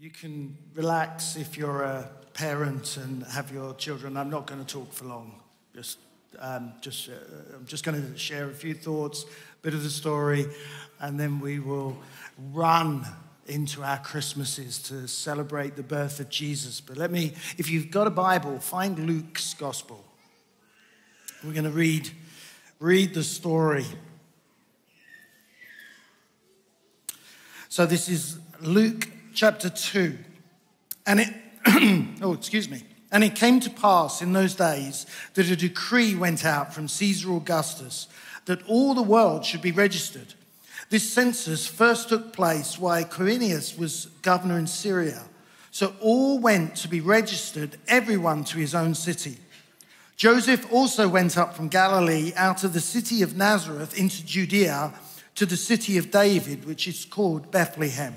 You can relax if you're a parent and have your children. I'm not going to talk for long. Just, um, just, uh, I'm just going to share a few thoughts, a bit of the story, and then we will run into our Christmases to celebrate the birth of Jesus. But let me, if you've got a Bible, find Luke's Gospel. We're going to read, read the story. So this is Luke chapter 2. And it, oh, excuse me. And it came to pass in those days that a decree went out from Caesar Augustus that all the world should be registered. This census first took place while Quirinius was governor in Syria. So all went to be registered, everyone to his own city. Joseph also went up from Galilee out of the city of Nazareth into Judea to the city of David, which is called Bethlehem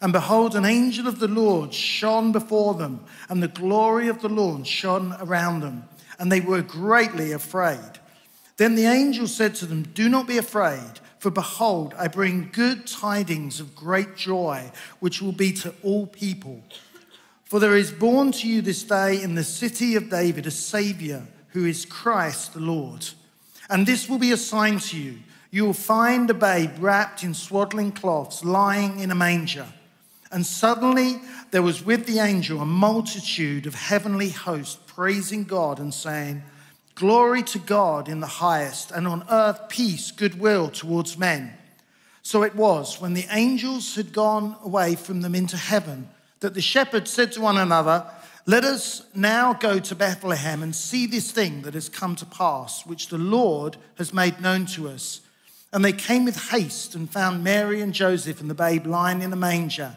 And behold, an angel of the Lord shone before them, and the glory of the Lord shone around them, and they were greatly afraid. Then the angel said to them, Do not be afraid, for behold, I bring good tidings of great joy, which will be to all people. For there is born to you this day in the city of David a Savior, who is Christ the Lord. And this will be a sign to you. You will find a babe wrapped in swaddling cloths, lying in a manger. And suddenly there was with the angel a multitude of heavenly hosts praising God and saying, Glory to God in the highest, and on earth peace, goodwill towards men. So it was when the angels had gone away from them into heaven that the shepherds said to one another, Let us now go to Bethlehem and see this thing that has come to pass, which the Lord has made known to us. And they came with haste and found Mary and Joseph and the babe lying in a manger.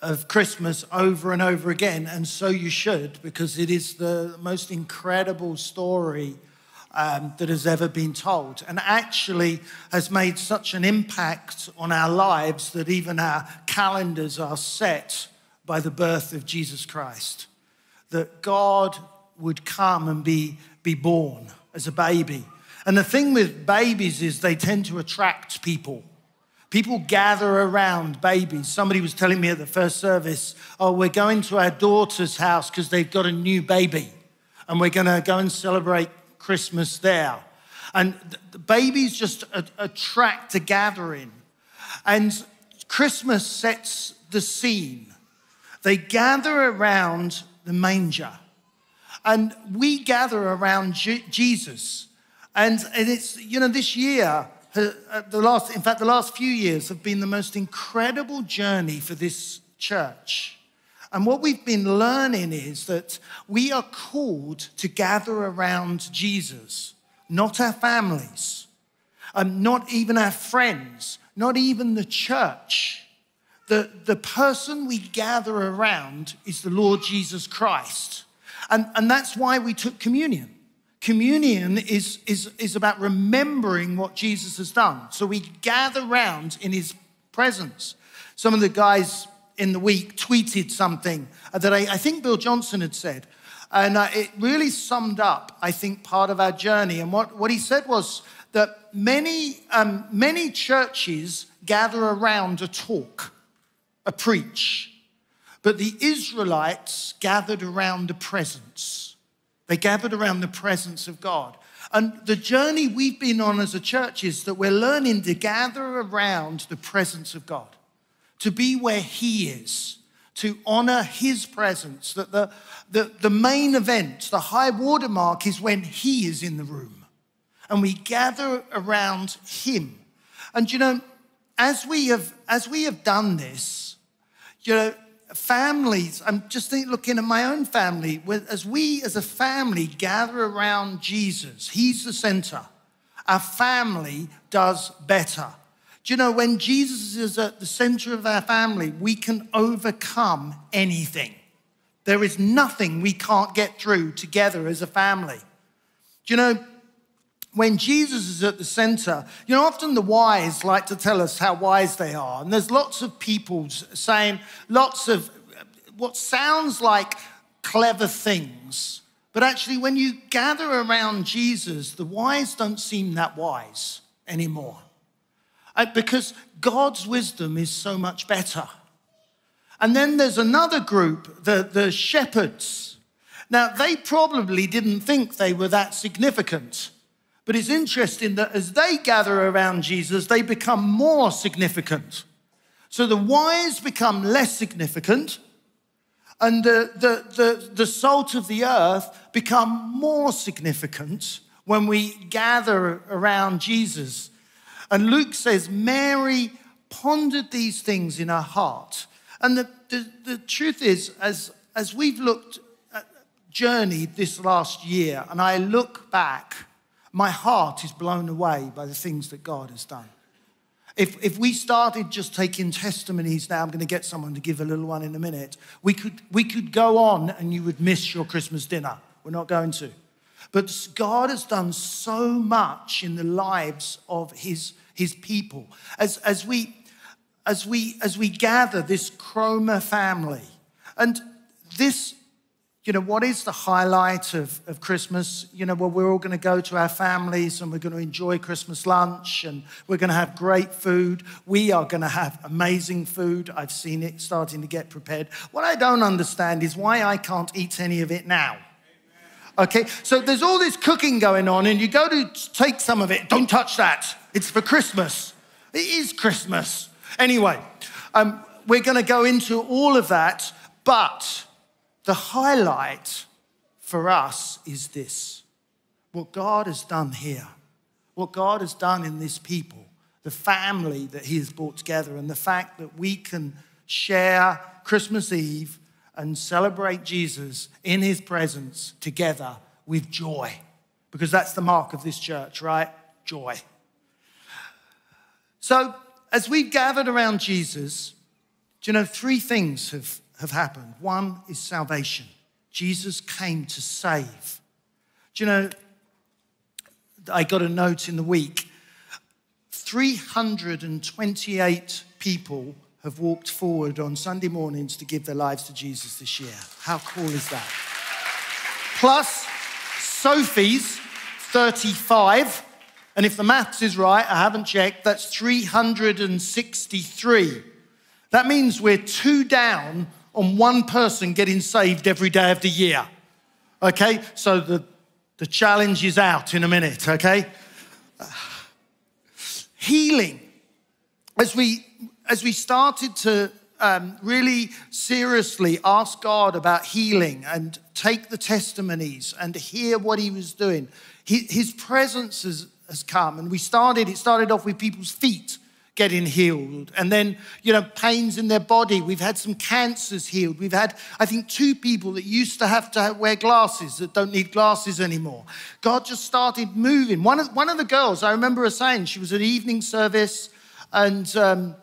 of Christmas over and over again, and so you should, because it is the most incredible story um, that has ever been told, and actually has made such an impact on our lives that even our calendars are set by the birth of Jesus Christ. That God would come and be, be born as a baby. And the thing with babies is they tend to attract people. People gather around babies. Somebody was telling me at the first service, oh, we're going to our daughter's house because they've got a new baby and we're going to go and celebrate Christmas there. And the babies just attract a gathering. And Christmas sets the scene. They gather around the manger. And we gather around Jesus. And, and it's, you know, this year, the last, in fact, the last few years have been the most incredible journey for this church. And what we've been learning is that we are called to gather around Jesus, not our families, um, not even our friends, not even the church. The, the person we gather around is the Lord Jesus Christ. And, and that's why we took communion. Communion is, is, is about remembering what Jesus has done. So we gather round in his presence. Some of the guys in the week tweeted something that I, I think Bill Johnson had said. And uh, it really summed up, I think, part of our journey. And what, what he said was that many, um, many churches gather around a talk, a preach, but the Israelites gathered around a presence. They gathered around the presence of God. And the journey we've been on as a church is that we're learning to gather around the presence of God, to be where He is, to honor his presence, that the, the, the main event, the high watermark, is when he is in the room. And we gather around him. And you know, as we have as we have done this, you know, families, I'm just looking at my own family, as we as a family gather around Jesus, he's the center. Our family does better. Do you know, when Jesus is at the center of our family, we can overcome anything. There is nothing we can't get through together as a family. Do you know, when Jesus is at the center, you know, often the wise like to tell us how wise they are. And there's lots of people saying lots of what sounds like clever things. But actually, when you gather around Jesus, the wise don't seem that wise anymore. Uh, because God's wisdom is so much better. And then there's another group, the, the shepherds. Now, they probably didn't think they were that significant. But it's interesting that as they gather around Jesus, they become more significant. So the wise become less significant, and the, the, the, the salt of the earth become more significant when we gather around Jesus. And Luke says, Mary pondered these things in her heart. And the, the, the truth is, as, as we've looked, at, journeyed this last year, and I look back, my heart is blown away by the things that God has done. If, if we started just taking testimonies now, I'm going to get someone to give a little one in a minute, we could, we could go on and you would miss your Christmas dinner. We're not going to. But God has done so much in the lives of his, his people. As, as, we, as, we, as we gather this Chroma family, and this, you know, what is the highlight of, of Christmas? You know, well, we're all going to go to our families and we're going to enjoy Christmas lunch and we're going to have great food. We are going to have amazing food. I've seen it starting to get prepared. What I don't understand is why I can't eat any of it now. Okay, so there's all this cooking going on, and you go to take some of it. Don't touch that. It's for Christmas. It is Christmas. Anyway, um, we're going to go into all of that, but the highlight for us is this what God has done here, what God has done in this people, the family that He has brought together, and the fact that we can share Christmas Eve and celebrate Jesus in his presence together with joy. Because that's the mark of this church, right? Joy. So, as we've gathered around Jesus, do you know, three things have, have happened. One is salvation. Jesus came to save. Do you know, I got a note in the week 328 people have walked forward on Sunday mornings to give their lives to Jesus this year. How cool is that? Plus, Sophie's 35. And if the maths is right, I haven't checked, that's 363. That means we're two down on one person getting saved every day of the year. Okay? So the, the challenge is out in a minute, okay? Healing. As we as we started to um, really seriously ask God about healing and take the testimonies and hear what He was doing, he, His presence has, has come. And we started, it started off with people's feet getting healed. And then, you know, pains in their body. We've had some cancers healed. We've had, I think, two people that used to have to wear glasses that don't need glasses anymore. God just started moving. One of, one of the girls, I remember her saying, she was at evening service and um,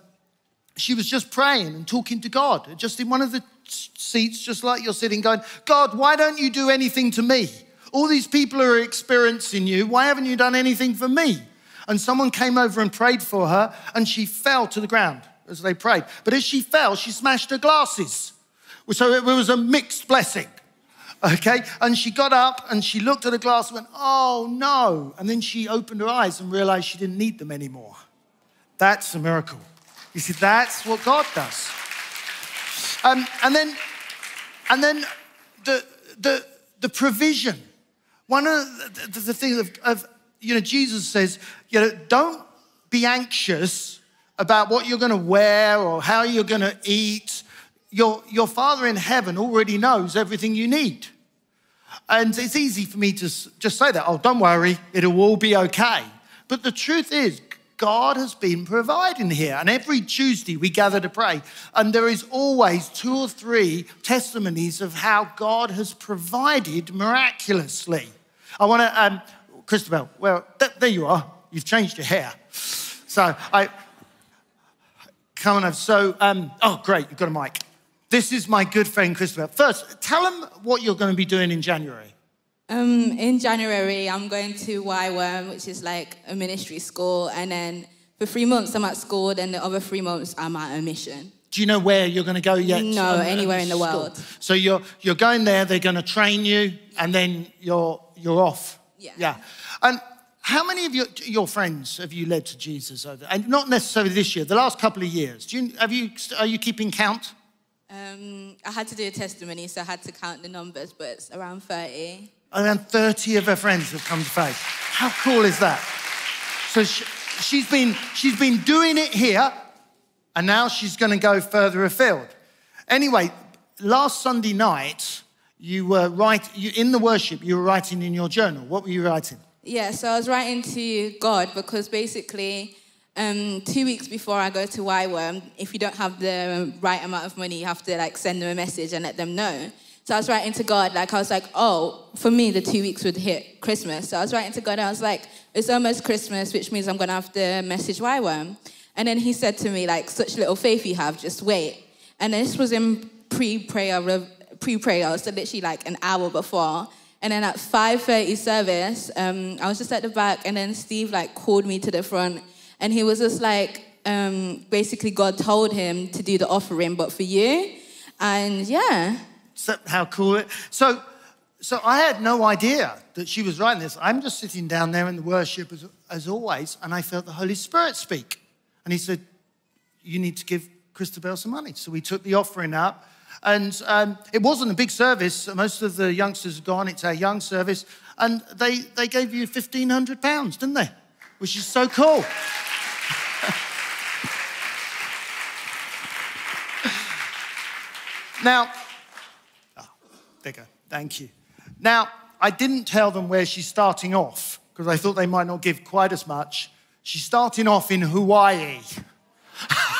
she was just praying and talking to God, just in one of the seats, just like you're sitting, going, God, why don't you do anything to me? All these people are experiencing you. Why haven't you done anything for me? And someone came over and prayed for her, and she fell to the ground as they prayed. But as she fell, she smashed her glasses. So it was a mixed blessing. Okay? And she got up and she looked at the glass and went, Oh no. And then she opened her eyes and realized she didn't need them anymore. That's a miracle. You see, that's what God does. Um, and then, and then the, the, the provision. One of the, the things of, of, you know, Jesus says, you know, don't be anxious about what you're going to wear or how you're going to eat. your, your Father in heaven already knows everything you need. And it's easy for me to just say that, oh, don't worry, it'll all be okay. But the truth is, God has been providing here. And every Tuesday we gather to pray. And there is always two or three testimonies of how God has provided miraculously. I want to, um, Christabel, well, th- there you are. You've changed your hair. So I, come on. So, um, oh, great, you've got a mic. This is my good friend Christabel. First, tell them what you're going to be doing in January. Um, in January, I'm going to YWAM, which is like a ministry school, and then for three months I'm at school, then the other three months I'm at a mission. Do you know where you're going to go yet? No, um, anywhere in the school? world. So you're you're going there. They're going to train you, and then you're you're off. Yeah. Yeah. And how many of your your friends have you led to Jesus over? And not necessarily this year. The last couple of years. Do you have you are you keeping count? Um, I had to do a testimony, so I had to count the numbers, but it's around thirty around 30 of her friends have come to faith. How cool is that? So she, she's been, she's been doing it here, and now she's going to go further afield. Anyway, last Sunday night, you were writing, you, in the worship, you were writing in your journal. What were you writing? Yeah, so I was writing to God because basically, um, two weeks before I go to YWAM, if you don't have the right amount of money, you have to like send them a message and let them know. So I was writing to God, like I was like, oh, for me, the two weeks would hit Christmas. So I was writing to God, and I was like, it's almost Christmas, which means I'm gonna have to message YWAM. And then he said to me, like, such little faith you have, just wait. And this was in pre-prayer, pre-prayer, so literally like an hour before. And then at 5:30 service, um, I was just at the back, and then Steve like called me to the front, and he was just like, um, basically God told him to do the offering, but for you. And yeah, so how cool it. So, so I had no idea that she was writing this. I'm just sitting down there in the worship as, as always, and I felt the Holy Spirit speak. And he said, You need to give Christabel some money. So we took the offering up. And um, it wasn't a big service. Most of the youngsters had gone. It's our young service. And they, they gave you £1,500, didn't they? Which is so cool. now, bigger. Thank you. Now, I didn't tell them where she's starting off because I thought they might not give quite as much. She's starting off in Hawaii.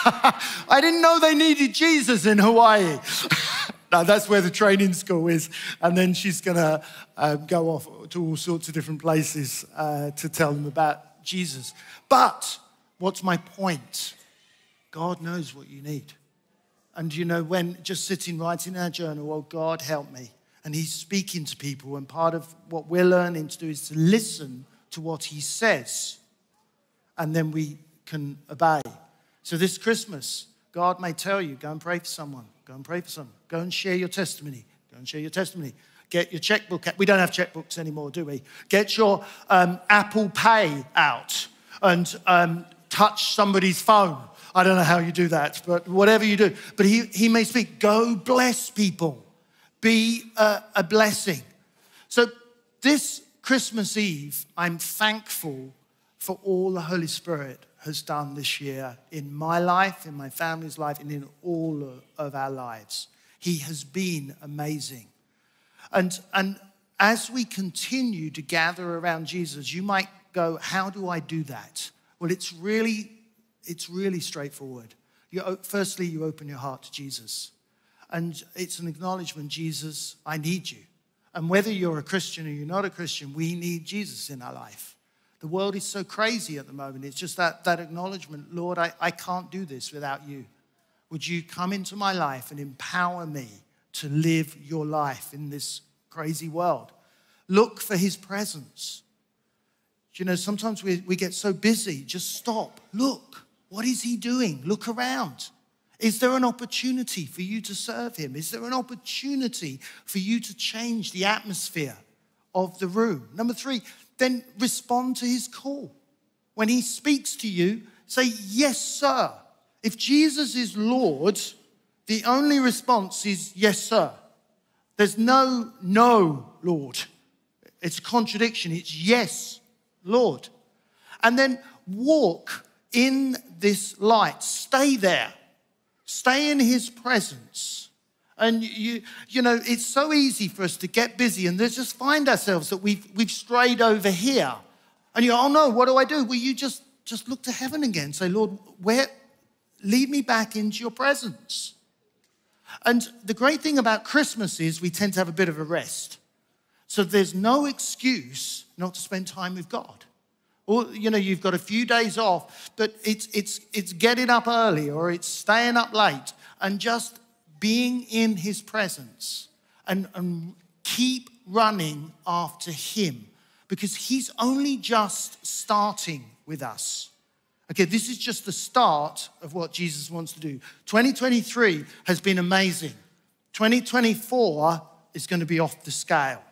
I didn't know they needed Jesus in Hawaii. now, that's where the training school is. And then she's going to uh, go off to all sorts of different places uh, to tell them about Jesus. But what's my point? God knows what you need. And you know, when just sitting writing our journal, oh, God, help me. And He's speaking to people. And part of what we're learning to do is to listen to what He says. And then we can obey. So this Christmas, God may tell you, go and pray for someone. Go and pray for someone. Go and share your testimony. Go and share your testimony. Get your checkbook. We don't have checkbooks anymore, do we? Get your um, Apple Pay out and um, touch somebody's phone I don't know how you do that, but whatever you do. But he, he may speak, go bless people, be a, a blessing. So this Christmas Eve, I'm thankful for all the Holy Spirit has done this year in my life, in my family's life, and in all of our lives. He has been amazing. And, and as we continue to gather around Jesus, you might go, How do I do that? Well, it's really it's really straightforward. You, firstly, you open your heart to Jesus. And it's an acknowledgement Jesus, I need you. And whether you're a Christian or you're not a Christian, we need Jesus in our life. The world is so crazy at the moment. It's just that, that acknowledgement Lord, I, I can't do this without you. Would you come into my life and empower me to live your life in this crazy world? Look for his presence. You know, sometimes we, we get so busy. Just stop, look. What is he doing? Look around. Is there an opportunity for you to serve him? Is there an opportunity for you to change the atmosphere of the room? Number three, then respond to his call. When he speaks to you, say, Yes, sir. If Jesus is Lord, the only response is, Yes, sir. There's no, no, Lord. It's a contradiction. It's yes, Lord. And then walk in this light. Stay there. Stay in his presence. And you, you know, it's so easy for us to get busy and just find ourselves that we've, we've strayed over here. And you go, oh no, what do I do? Well, you just, just look to heaven again. Say, Lord, where, lead me back into your presence. And the great thing about Christmas is we tend to have a bit of a rest. So there's no excuse not to spend time with God. Or, you know, you've got a few days off, but it's, it's, it's getting up early or it's staying up late and just being in his presence and, and keep running after him because he's only just starting with us. Okay, this is just the start of what Jesus wants to do. 2023 has been amazing. 2024 is going to be off the scale.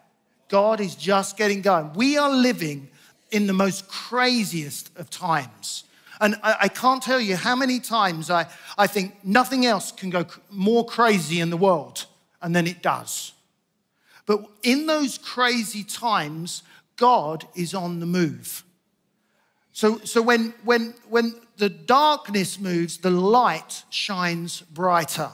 God is just getting going. We are living in the most craziest of times. And I, I, can't tell you how many times I, I think nothing else can go more crazy in the world, and then it does. But in those crazy times, God is on the move. So, so when, when, when the darkness moves, the light shines brighter.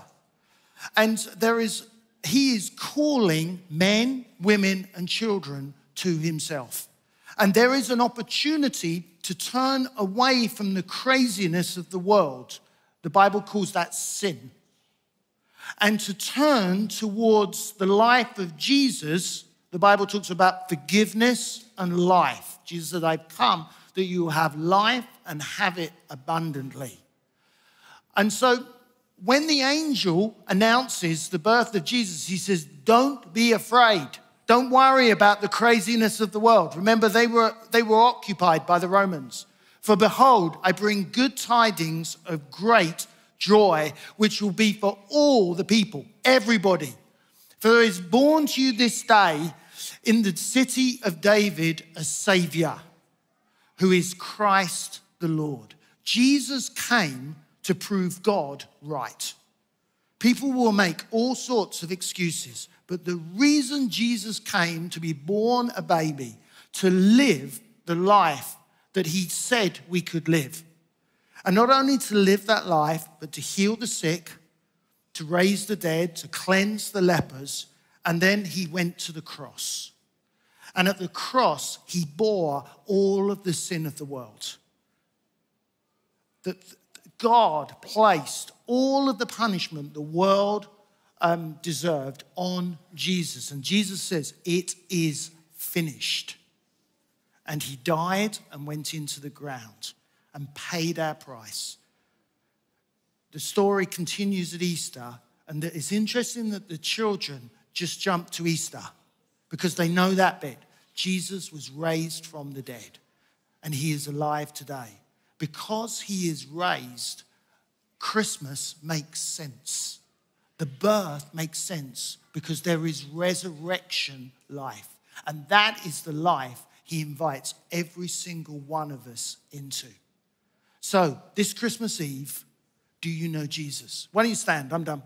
And there is, he is calling men, women, and children to himself. And there is an opportunity to turn away from the craziness of the world. The Bible calls that sin. And to turn towards the life of Jesus. The Bible talks about forgiveness and life. Jesus said, I've come that you have life and have it abundantly. And so when the angel announces the birth of Jesus, he says, Don't be afraid. Don't worry about the craziness of the world. Remember, they were, they were occupied by the Romans. For behold, I bring good tidings of great joy, which will be for all the people, everybody. For there is born to you this day in the city of David a Savior who is Christ the Lord. Jesus came to prove God right. People will make all sorts of excuses, but the reason Jesus came to be born a baby, to live the life that he said we could live. And not only to live that life, but to heal the sick, to raise the dead, to cleanse the lepers, and then he went to the cross. And at the cross, he bore all of the sin of the world. That God placed all of the punishment the world um, deserved on Jesus. And Jesus says, It is finished. And he died and went into the ground and paid our price. The story continues at Easter, and it's interesting that the children just jump to Easter because they know that bit. Jesus was raised from the dead and he is alive today. Because he is raised, Christmas makes sense. The birth makes sense because there is resurrection life. And that is the life he invites every single one of us into. So, this Christmas Eve, do you know Jesus? Why don't you stand? I'm done.